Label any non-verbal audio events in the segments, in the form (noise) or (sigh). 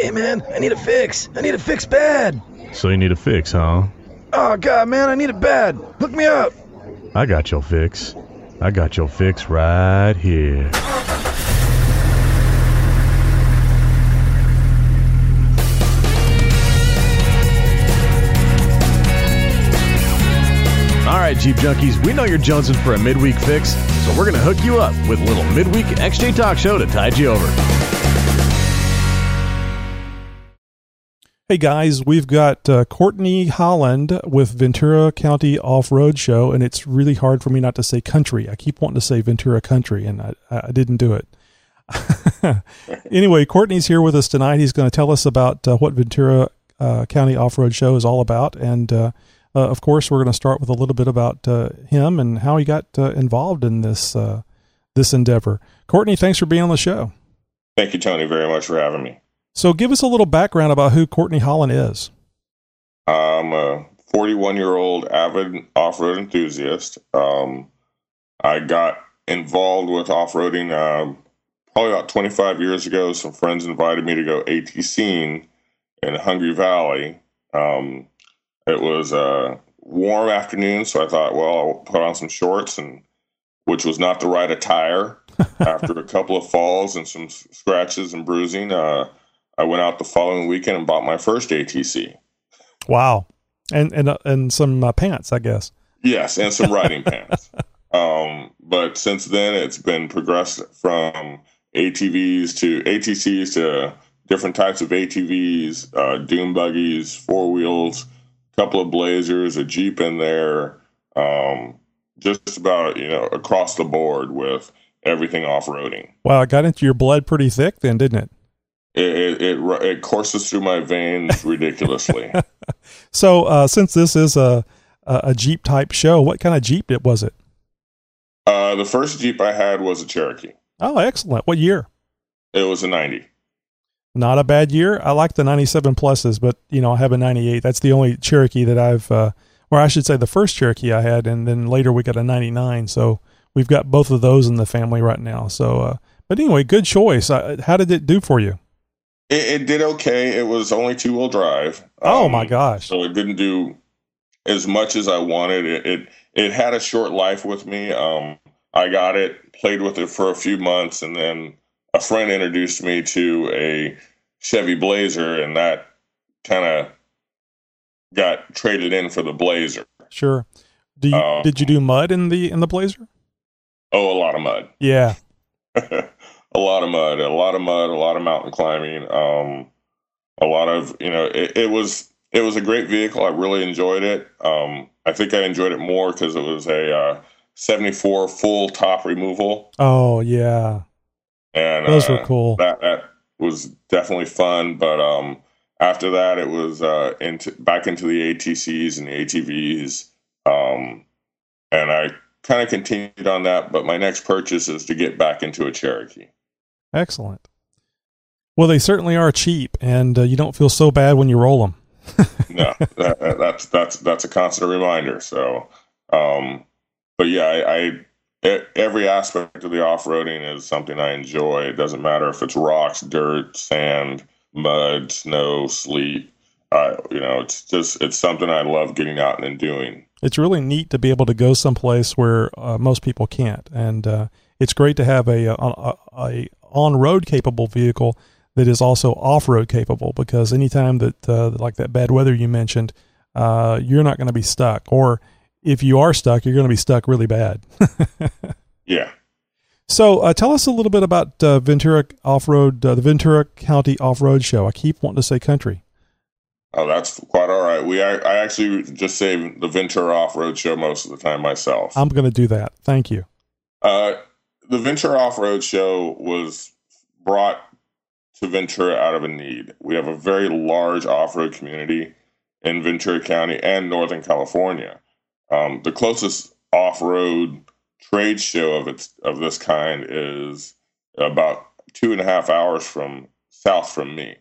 Hey man, I need a fix. I need a fix bad. So you need a fix, huh? Oh god, man, I need it bad. Hook me up. I got your fix. I got your fix right here. All right, Jeep Junkies, we know you're jonesing for a midweek fix, so we're going to hook you up with a little midweek XJ Talk Show to tide you over. Hey guys, we've got uh, Courtney Holland with Ventura County Off Road Show, and it's really hard for me not to say country. I keep wanting to say Ventura Country, and I, I didn't do it. (laughs) anyway, Courtney's here with us tonight. He's going to tell us about uh, what Ventura uh, County Off Road Show is all about, and uh, uh, of course, we're going to start with a little bit about uh, him and how he got involved in this this endeavor. Courtney, thanks for being on the show. Thank you, Tony, very much for having me. So, give us a little background about who Courtney Holland is. I'm a 41 year old avid off road enthusiast. Um, I got involved with off roading uh, probably about 25 years ago. Some friends invited me to go ATCing in Hungry Valley. Um, it was a warm afternoon, so I thought, well, I'll put on some shorts, and which was not the right attire. (laughs) After a couple of falls and some scratches and bruising, uh, I went out the following weekend and bought my first ATC. Wow, and and uh, and some uh, pants, I guess. Yes, and some riding (laughs) pants. Um, but since then, it's been progressed from ATVs to ATCs to different types of ATVs, uh, dune buggies, four wheels, a couple of blazers, a jeep in there. Um, just about you know across the board with everything off roading. Wow, it got into your blood pretty thick then, didn't it? It, it, it courses through my veins ridiculously. (laughs) so, uh, since this is a a Jeep type show, what kind of Jeep it was it? Uh, the first Jeep I had was a Cherokee. Oh, excellent! What year? It was a ninety. Not a bad year. I like the ninety-seven pluses, but you know I have a ninety-eight. That's the only Cherokee that I've, uh, or I should say, the first Cherokee I had, and then later we got a ninety-nine. So we've got both of those in the family right now. So, uh, but anyway, good choice. Uh, how did it do for you? It, it did okay. It was only two wheel drive. Oh um, my gosh! So it didn't do as much as I wanted. It it, it had a short life with me. Um, I got it, played with it for a few months, and then a friend introduced me to a Chevy Blazer, and that kind of got traded in for the Blazer. Sure. Do you, um, did you do mud in the in the Blazer? Oh, a lot of mud. Yeah. (laughs) a lot of mud, a lot of mud, a lot of mountain climbing, um, a lot of you know. It, it, was it was a great vehicle. I really enjoyed it. Um, I think I enjoyed it more because it was a uh, '74 full top removal. Oh yeah, and those uh, were cool. That that was definitely fun. But um, after that, it was uh, into back into the ATCs and the ATVs, um, and I kind of continued on that. But my next purchase is to get back into a Cherokee. Excellent. Well, they certainly are cheap, and uh, you don't feel so bad when you roll them. (laughs) no, that, that's that's that's a constant reminder. So, um, but yeah, I, I every aspect of the off roading is something I enjoy. It doesn't matter if it's rocks, dirt, sand, mud, snow, sleet. I, you know, it's just it's something I love getting out and doing. It's really neat to be able to go someplace where uh, most people can't, and uh, it's great to have a, a, a on road capable vehicle that is also off road capable because anytime that uh, like that bad weather you mentioned, uh, you're not going to be stuck, or if you are stuck, you're going to be stuck really bad. (laughs) yeah. So uh, tell us a little bit about uh, Ventura Off Road, uh, the Ventura County Off Road Show. I keep wanting to say country. Oh, that's quite all right. We I, I actually just say the Ventura Off Road Show most of the time myself. I'm going to do that. Thank you. Uh, the Ventura Off Road Show was brought to Ventura out of a need. We have a very large off road community in Ventura County and Northern California. Um, the closest off road trade show of its of this kind is about two and a half hours from south from me.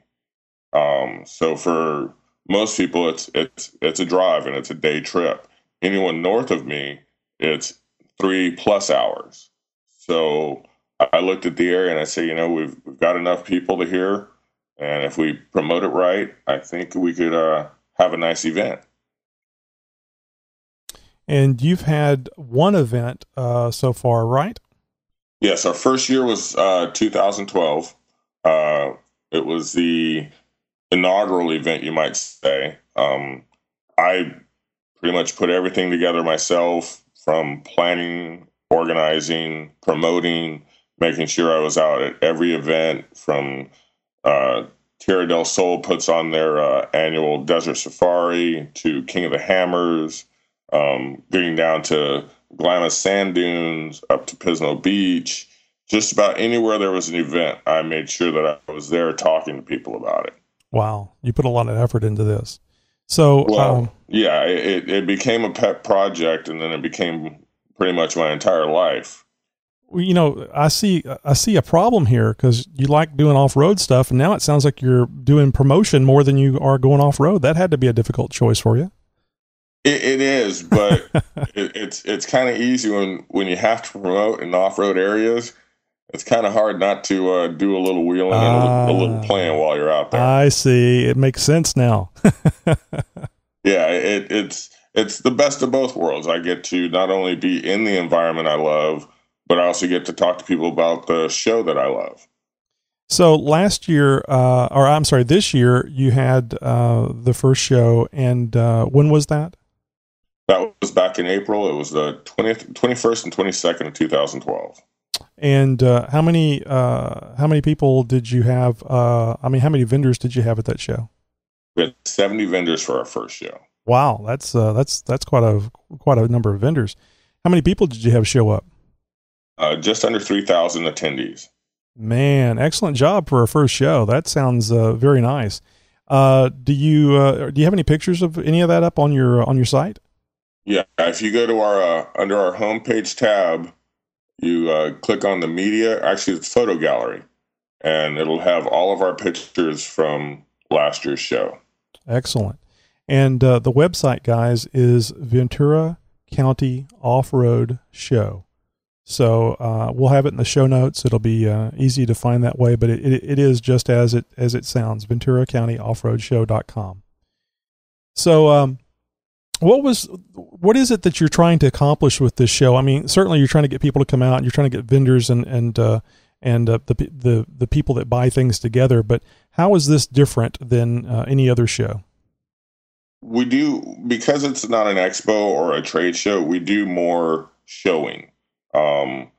Um, so for most people, it's it's it's a drive and it's a day trip. Anyone north of me, it's three plus hours. So I looked at the area and I said, you know, we've we've got enough people to hear, and if we promote it right, I think we could uh, have a nice event. And you've had one event uh, so far, right? Yes, our first year was uh, 2012. Uh, it was the inaugural event, you might say. Um, I pretty much put everything together myself from planning, organizing, promoting, making sure I was out at every event from uh, Tierra del Sol puts on their uh, annual desert safari to King of the Hammers, um, getting down to Glamis Sand Dunes up to Pismo Beach. Just about anywhere there was an event, I made sure that I was there talking to people about it. Wow, you put a lot of effort into this. So, well, um, yeah, it, it became a pet project, and then it became pretty much my entire life you know, I see I see a problem here because you like doing off road stuff, and now it sounds like you're doing promotion more than you are going off road. That had to be a difficult choice for you. it, it is, but (laughs) it, it's it's kind of easy when when you have to promote in off road areas. It's kind of hard not to uh, do a little wheeling uh, and a little, a little, ah. playing while you're out there. I see. It makes sense now. (laughs) yeah, it, it's it's the best of both worlds. I get to not only be in the environment I love but I also get to talk to people about the show that I love. So last year, uh, or I'm sorry, this year you had uh, the first show, and uh, when was that? That was back in April. It was the 20th, 21st and 22nd of 2012. And uh, how many uh, how many people did you have? Uh, I mean, how many vendors did you have at that show? We had 70 vendors for our first show. Wow, that's that's that's quite a quite a number of vendors. How many people did you have show up? Uh, just under 3,000 attendees. Man, excellent job for a first show. That sounds uh, very nice. Uh, do you uh, do you have any pictures of any of that up on your on your site? Yeah, if you go to our uh, under our homepage tab, you uh, click on the media. Actually, it's photo gallery, and it'll have all of our pictures from last year's show. Excellent. And the website, guys, is Ventura County Off Road Show. So uh, we'll have it in the show notes. It'll be uh, easy to find that way, but it, it, it is just as it as it sounds. Ventura County Offroad Show.com. So, um, what was what is it that you're trying to accomplish with this show? I mean, certainly you're trying to get people to come out. You're trying to get vendors and and uh, and uh, the the the people that buy things together. But how is this different than uh, any other show? We do because it's not an expo or a trade show. We do more showing um,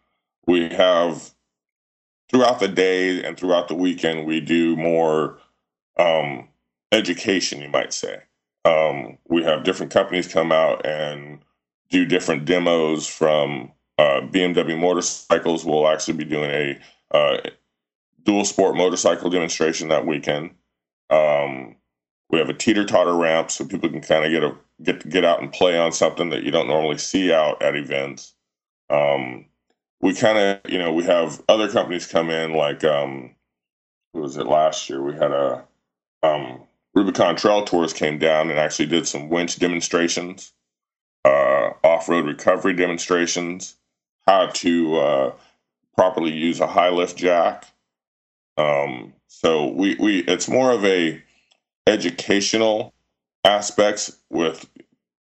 we have throughout the day and throughout the weekend, we do more um, education, you might say. Um, we have different companies come out and do different demos from uh, BMW motorcycles. We'll actually be doing a uh, dual sport motorcycle demonstration that weekend. Um, we have a teeter totter ramp so people can kind of get a get get out and play on something that you don't normally see out at events. Um, we kind of, you know, we have other companies come in like, um, who was it last year? We had a um, Rubicon Trail Tours came down and actually did some winch demonstrations, uh, off road recovery demonstrations, how to uh, properly use a high lift jack. Um, so we, we it's more of a educational aspects with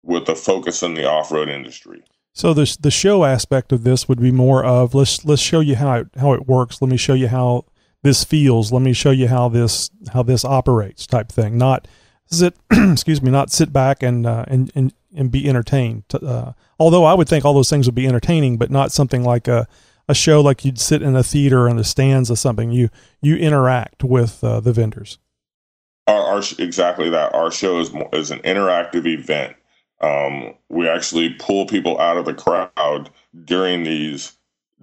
with a focus on the off road industry. So the the show aspect of this would be more of let's let's show you how it, how it works. Let me show you how this feels. Let me show you how this how this operates type thing. Not sit (clears throat) excuse me, not sit back and uh, and, and and be entertained. Uh, although I would think all those things would be entertaining, but not something like a a show like you'd sit in a theater in the stands or something. You you interact with uh, the vendors. Our, our, exactly that. Our show is is an interactive event um, we actually pull people out of the crowd during these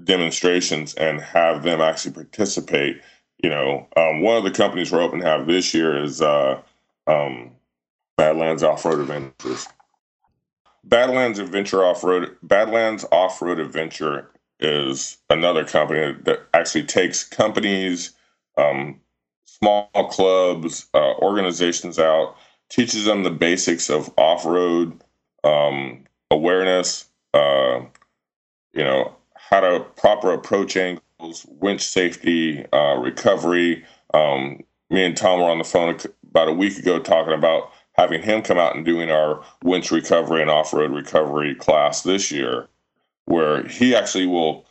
demonstrations and have them actually participate. You know, um, one of the companies we're hoping to have this year is uh, um, Badlands Off Road Adventures. Badlands Adventure Off Road Badlands Off Road Adventure is another company that actually takes companies, um, small clubs, uh, organizations out, teaches them the basics of off road um, awareness, uh, you know, how to proper approach angles, winch safety, uh, recovery. Um, me and Tom were on the phone about a week ago talking about having him come out and doing our winch recovery and off road recovery class this year, where he actually will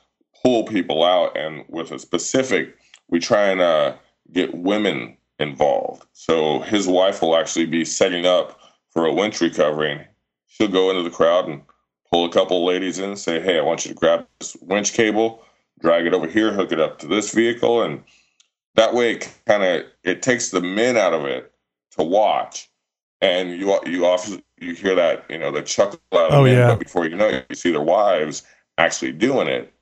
pull people out and with a specific, we try and uh, get women involved. So his wife will actually be setting up for a winch recovery. She'll go into the crowd and pull a couple of ladies in and say, Hey, I want you to grab this winch cable, drag it over here, hook it up to this vehicle. And that way it kind of it takes the men out of it to watch and you you often you hear that you know the chuckle out of Oh, men, yeah. but before you know it, you see their wives actually doing it,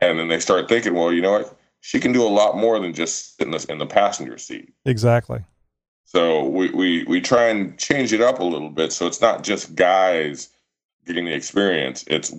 and then they start thinking, well, you know what, she can do a lot more than just sit in the in the passenger seat. Exactly. So we we we try and change it up a little bit, so it's not just guys getting the experience; it's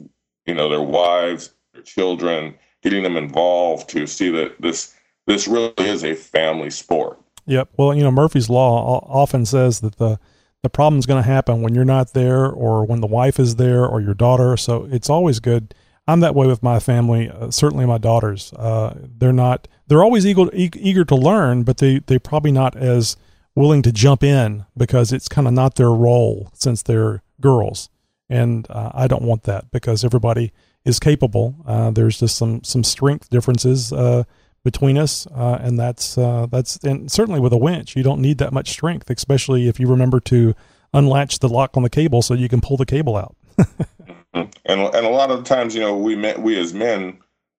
you know their wives, their children, getting them involved to see that this this really is a family sport. Yep. Well, you know, Murphy's Law often says that the the problem's going to happen when you're not there or when the wife is there or your daughter. So it's always good. I'm that way with my family. Uh, certainly, my daughters. Uh, they're not. They're always eager, eager to learn, but they they're probably not as willing to jump in because it's kind of not their role since they're girls. And uh, I don't want that because everybody is capable. Uh, there's just some some strength differences. Uh, between us, uh, and that's that's and certainly with a winch, you don't need that much strength, especially if you remember to unlatch the lock on the cable so you can pull the cable out. (laughs) and and a lot of times, you know, we men, we as men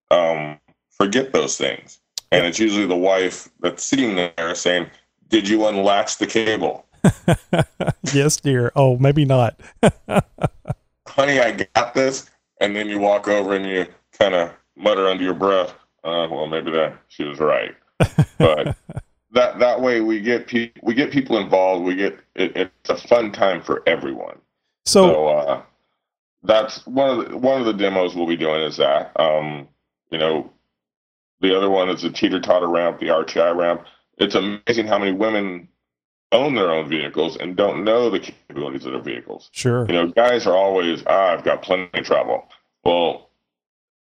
um, forget those things, and it's usually the wife that's sitting there saying, "Did you unlatch the cable, (laughs) yes, dear. Oh, maybe not. (laughs) honey? I got this." And then you walk over and you kind of mutter under your breath, uh, "Well, maybe that she was right." But (laughs) that that way we get pe- we get people involved. We get it, it's a fun time for everyone. So, So uh, that's one of the, one of the demos we'll be doing is that. Um, you know, the other one is the teeter totter ramp, the RTI ramp. It's amazing how many women own their own vehicles and don't know the capabilities of their vehicles. sure. You know, guys are always, ah, I've got plenty of travel. Well,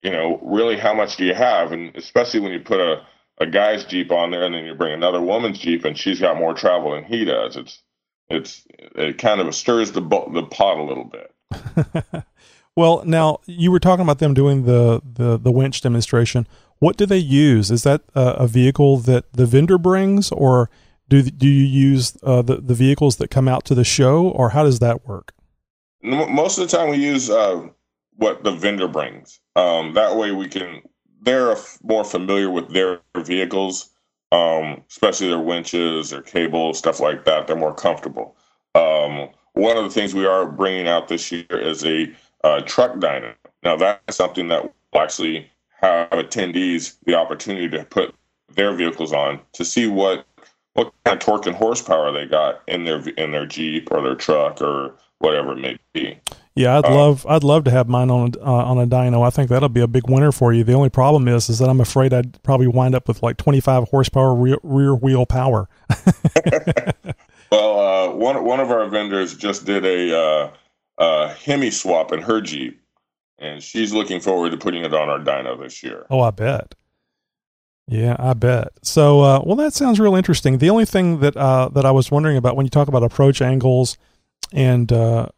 you know, really, how much do you have? And especially when you put a, a guy's Jeep on there and then you bring another woman's Jeep and she's got more travel than he does. It's, it's, it kind of stirs the, the pot a little bit. (laughs) well, now you were talking about them doing the the the winch demonstration. What do they use? Is that uh, a vehicle that the vendor brings, or do do you use uh, the the vehicles that come out to the show, or how does that work? Most of the time, we use uh, what the vendor brings. Um, that way, we can. They're more familiar with their vehicles, um, especially their winches, their cables, stuff like that. They're more comfortable. Um, one of the things we are bringing out this year is a uh, truck dyno. Now, that's something that will actually have attendees the opportunity to put their vehicles on to see what what kind of torque and horsepower they got in their in their Jeep or their truck or whatever it may be. Yeah, I'd Um, love I'd love to have mine on a, uh, on a dyno. I think that'll be a big winner for you. The only problem is is that I'm afraid I'd probably wind up with like 25 horsepower rear, rear wheel power. (laughs) (laughs) Well, uh, one one of our vendors just did a uh, uh, Hemi swap in her Jeep, and she's looking forward to putting it on our dyno this year. Oh, I bet. Yeah, I bet. So, uh, well, that sounds real interesting. The only thing that uh, that I was wondering about when you talk about approach angles and uh,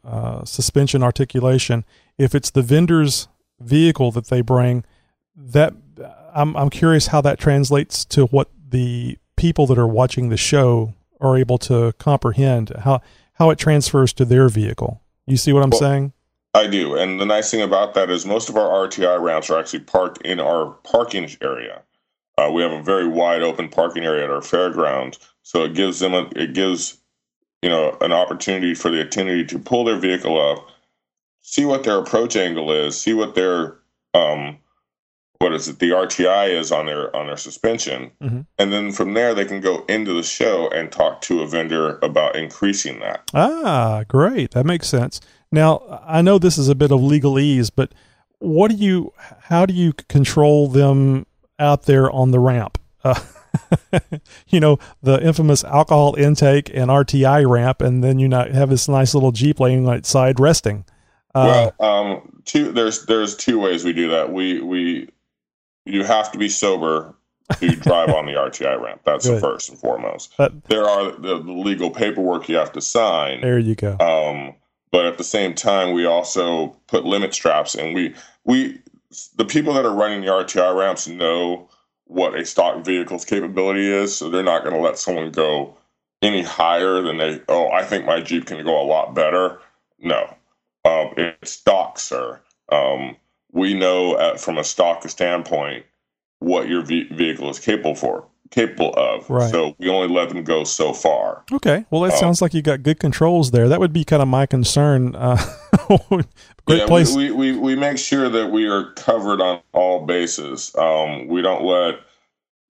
suspension articulation, if it's the vendor's vehicle that they bring, that I'm I'm curious how that translates to what the people that are watching the show are able to comprehend how how it transfers to their vehicle. You see what I'm Well, saying? I do, and the nice thing about that is most of our RTI ramps are actually parked in our parking area. Uh, we have a very wide open parking area at our fairgrounds, so it gives them a, it gives you know an opportunity for the attendee to pull their vehicle up, see what their approach angle is, see what their um, what is it the RTI is on their on their suspension, Mhm. and then from there they can go into the show and talk to a vendor about increasing that. Ah, great. That makes sense. Now, I know this is a bit of legalese, but what do you, how do you control them out there on the ramp? Uh, (laughs) you know, the infamous alcohol intake and RTI ramp, and then you not have this nice little Jeep laying on its side resting. Uh, well, um, two there's there's two ways we do that. We we you have to be sober to (laughs) drive on the RTI ramp. That's the Good. first and foremost. But- there are the, the legal paperwork you have to sign. there you go. Um, but at the same time, we also put limit straps, and we we the people that are running the RTI ramps know what a stock vehicle's capability is, so they're not going to let someone go any higher than they. Oh, I think my Jeep can go a lot better. No, um, it's stock, sir. Um, we know at, from a stock standpoint what your ve- vehicle is capable for, capable of. Right. So we only let them go so far. Okay. Well, that uh, sounds like you got good controls there. That would be kind of my concern. Uh, (laughs) great yeah, place. We, we, we, we make sure that we are covered on all bases. Um, we don't let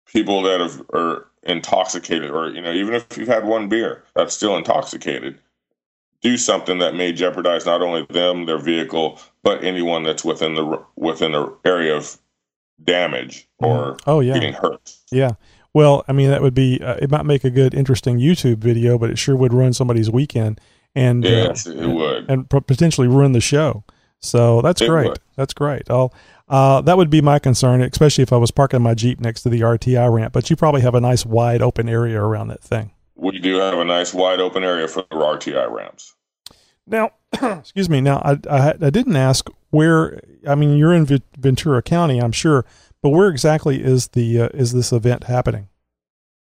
people that have, are intoxicated, or you know, even if you've had one beer, that's still intoxicated, do something that may jeopardize not only them, their vehicle, but anyone that's within the within the area of damage or oh, yeah. getting hurt. Yeah. Well, I mean, that would be, uh, it might make a good, interesting YouTube video, but it sure would ruin somebody's weekend and, uh, it would. and potentially ruin the show. So that's It great. would. That's great. I'll, uh, that would be my concern, especially if I was parking my Jeep next to the RTI ramp, but you probably have a nice wide open area around that thing. We do have a nice wide open area for the RTI ramps. Now, (clears throat) excuse me. Now, I, I I didn't ask where. I mean, you're in Ventura County, I'm sure, but where exactly is the uh, is this event happening?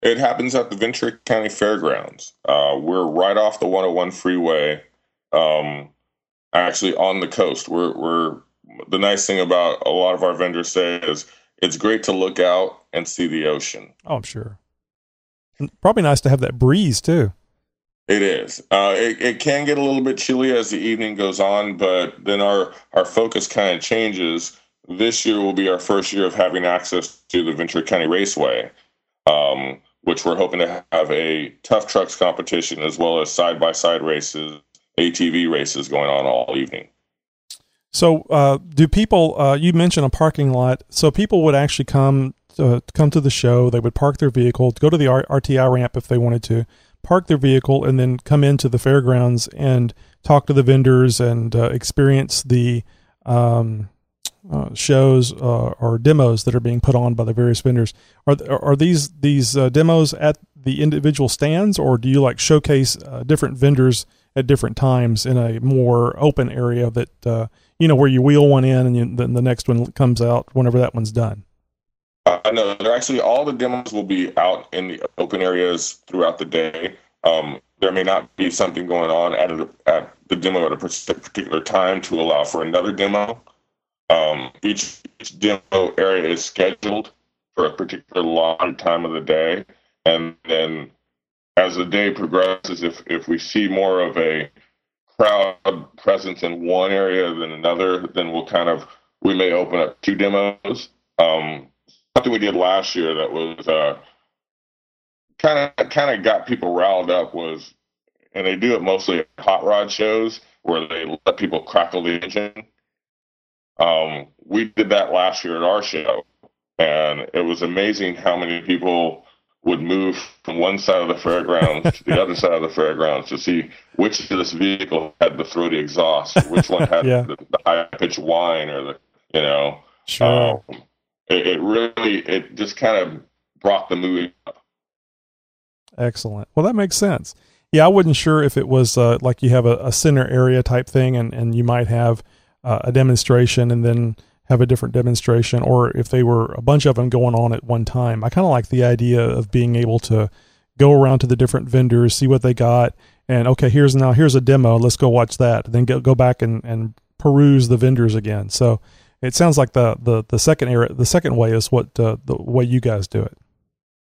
It happens at the Ventura County Fairgrounds. Uh, we're right off the 101 freeway, um, actually on the coast. We're, we're the nice thing about a lot of our vendors say is it's great to look out and see the ocean. Oh, I'm sure. Probably nice to have that breeze too. It is. Uh, it, it can get a little bit chilly as the evening goes on, but then our, our focus kind of changes. This year will be our first year of having access to the Ventura County Raceway, um, which we're hoping to have a tough trucks competition as well as side by side races, ATV races going on all evening. So, uh, do people? Uh, you mentioned a parking lot, so people would actually come come to the show. They would park their vehicle, go to the R- RTI ramp if they wanted to, park their vehicle, and then come into the fairgrounds and talk to the vendors and uh, experience the um, uh, shows uh, or demos that are being put on by the various vendors. Are are these these uh, demos at the individual stands, or do you like showcase uh, different vendors at different times in a more open area that you know where you wheel one in and you, then the next one comes out whenever that one's done? Uh, no, they're actually all the demos will be out in the open areas throughout the day. Um, there may not be something going on at a, at the demo at a particular time to allow for another demo. Um, each, each demo area is scheduled for a particular long time of the day, and then as the day progresses, if if we see more of a crowd presence in one area than another, then we'll kind of we may open up two demos. Um, something we did last year that was kind of kind of got people riled up was, and they do it mostly at hot rod shows where they let people crackle the engine. Um, we did that last year at our show, and it was amazing how many people would move from one side of the fairgrounds to the other side of the fairgrounds to see which of this vehicle had the throaty exhaust, which one had (laughs) Yeah. the, the high pitched whine, or the you know. Sure. Um, it, it really it just kind of brought the mood up. Excellent. Well, that makes sense. Yeah, I wasn't sure if it was uh, like you have a, a center area type thing, and, and you might have uh, a demonstration and then have a different demonstration, or if they were a bunch of them going on at one time. I kind of like the idea of being able to go around to the different vendors, see what they got, and okay, here's now here's a demo. Let's go watch that. Then go go back and, and peruse the vendors again. So it sounds like the the the second area, the second way is what uh, the way you guys do it.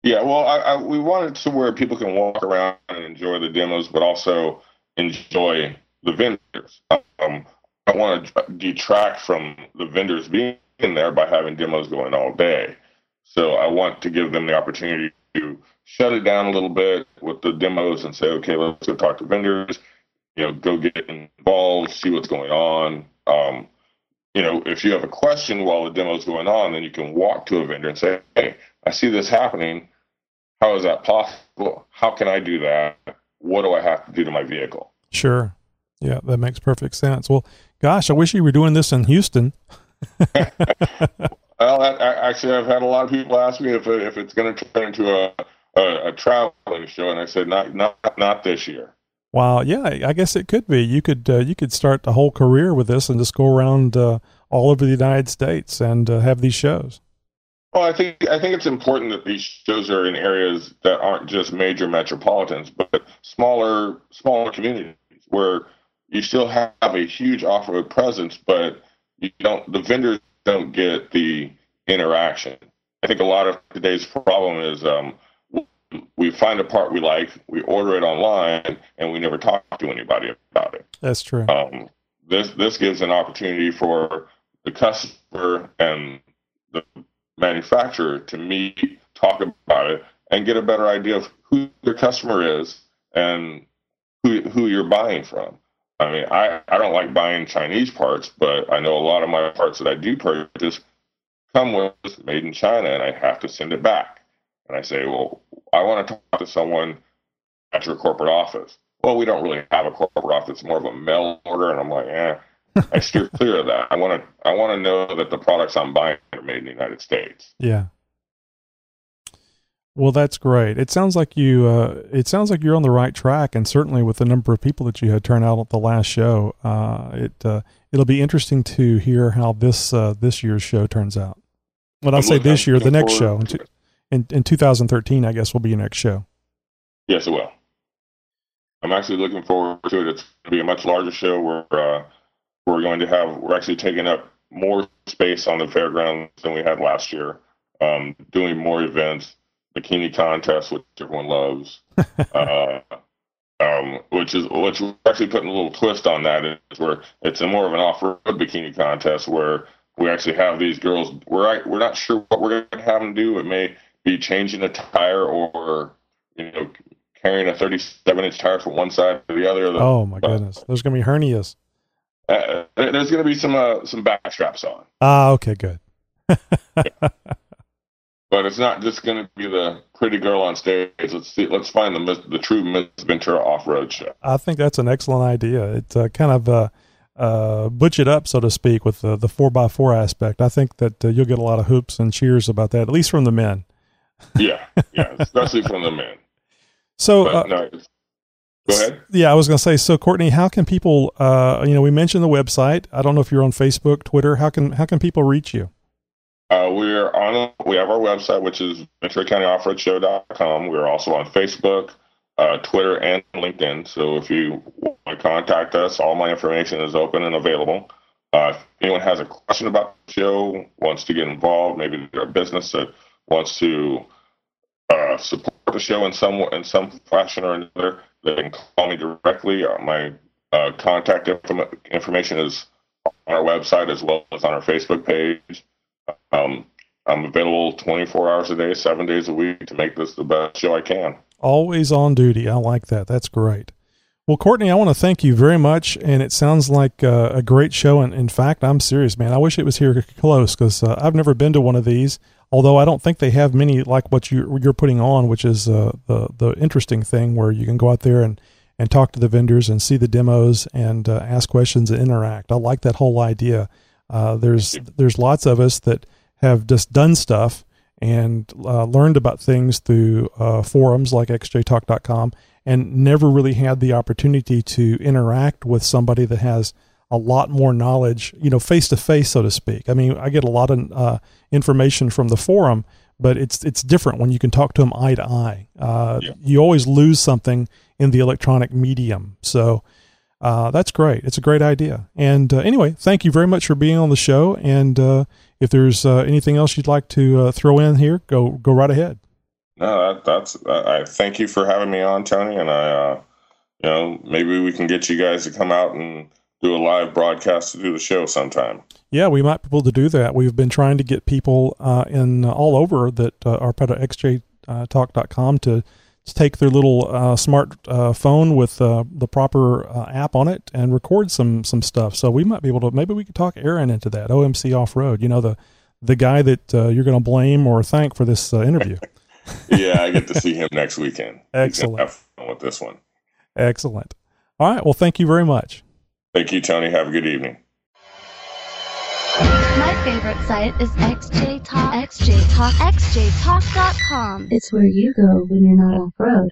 Yeah, well, I, I, we wanted to where people can walk around and enjoy the demos, but also enjoy the vendors. Um, I want to detract from the vendors being in there by having demos going all day. So I want to give them the opportunity to shut it down a little bit with the demos and say, okay, let's go talk to vendors, you know, go get involved, see what's going on. Um, you know, if you have a question while the demo is going on, then you can walk to a vendor and say, hey, I see this happening. How is that possible? How can I do that? What do I have to do to my vehicle? Sure. Yeah, that makes perfect sense. Well, gosh, I wish you were doing this in Houston. (laughs) well, I, I, actually, I've had a lot of people ask me if if it's going to turn into a, a, a traveling show, and I said not not not this year. Wow, yeah, I guess it could be. You could uh, you could start a whole career with this and just go around uh, all over the United States and uh, have these shows. Well, I think I think it's important that these shows are in areas that aren't just major metropolitans, but smaller smaller communities where you still have a huge off-road presence, but you don't. The vendors don't get the interaction. I think a lot of today's problem is um, we find a part we like, we order it online, and we never talk to anybody about it. That's true. Um, this this gives an opportunity for the customer and the manufacturer to meet, talk about it, and get a better idea of who your customer is and who who you're buying from. I mean, I, I don't like buying Chinese parts, but I know a lot of my parts that I do purchase come with made in China, and I have to send it back. And I say, well, I want to talk to someone at your corporate office. Well, we don't really have a corporate office; it's more of a mail order. And I'm like, eh, I (laughs) steer clear of that. I want to I want to know that the products I'm buying are made in the United States. Yeah. Well, that's great. It sounds like you. Uh, it sounds like you're on the right track, and certainly with the number of people that you had turn out at the last show, uh, it uh, it'll be interesting to hear how this uh, this year's show turns out. When I say this year, the next show in, in, in 2013, I guess will be your next show. Yes, it will. I'm actually looking forward to it. It's going to be a much larger show. We're uh, we're going to have we're actually taking up more space on the fairgrounds than we had last year. Um, doing more events bikini contests, which everyone loves. (laughs) uh, um, which is which we're actually putting a little twist on that is where it's a more of an off-road bikini contest where we actually have these girls. We're we're not sure what we're going to have them do. It may be changing a tire or you know carrying a 37-inch tire from one side to the other. Oh my goodness, there's going to be hernias. Uh, there's going to be some uh, some back straps on. Ah, okay, good. yeah (laughs) but it's not just going to be the pretty girl on stage. Let's see. Let's find the the true Miss Ventura off road show. I think that's an excellent idea. It's uh, kind of uh, uh, butch it up, so to speak, with the the four x four aspect. I think that uh, you'll get a lot of hoops and cheers about that, at least from the men. Yeah, yeah, especially from the men. So. But, uh, no, Go ahead. Yeah, I was going to say. So, Courtney, how can people? Uh, you know, we mentioned the website. I don't know if you're on Facebook, Twitter. How can how can people reach you? Uh, we're on. We have our website, which is VenturaCountyOffroadShow.com. We're also on Facebook, uh, Twitter, and LinkedIn. So if you want to contact us, all my information is open and available. Uh, if anyone has a question about the show, wants to get involved, maybe they're a business that wants to uh, support the show in some in some fashion or another, they can call me directly. Uh, my uh, contact inform- information is on our website as well as on our Facebook page. Um, I'm available 24 hours a day, seven days a week to make this the best show I can. Always on duty. I like that. That's great. Well, Courtney, I want to thank you very much, and it sounds like uh, a great show. And in fact, I'm serious, man. I wish it was here close because uh, I've never been to one of these. Although I don't think they have many like what you, you're putting on, which is uh, the the interesting thing where you can go out there and and talk to the vendors and see the demos and uh, ask questions and interact. I like that whole idea. Uh, there's there's lots of us that have just done stuff and uh, learned about things through uh, forums like xjtalk.com and never really had the opportunity to interact with somebody that has a lot more knowledge, you know, face to face, so to speak. I mean, I get a lot of uh, information from the forum, but it's it's different when you can talk to them eye to eye. Uh, yeah. You always lose something in the electronic medium. So uh, that's great. It's a great idea. And uh, anyway, thank you very much for being on the show. And uh, if there's uh, anything else you'd like to uh, throw in here, go go right ahead. No, that, that's. I thank you for having me on, Tony. And I, uh, you know, maybe we can get you guys to come out and do a live broadcast to do the show sometime. Yeah, we might be able to do that. We've been trying to get people uh, in uh, all over that uh, are part of xjtalk.com to, to take their little uh, smart uh, phone with uh, the proper uh, app on it and record some some stuff. So we might be able to. Maybe we could talk Aaron into that. OMC off road. You know the the guy that uh, you're going to blame or thank for this uh, interview. (laughs) (laughs) yeah, I get to see him next weekend. Excellent. Have fun with this one. Excellent. All right. Well, thank you very much. Thank you, Tony. Have a good evening. My favorite site is XJ Talk. XJ Talk. XJTalk.com. It's where you go when you're not off road.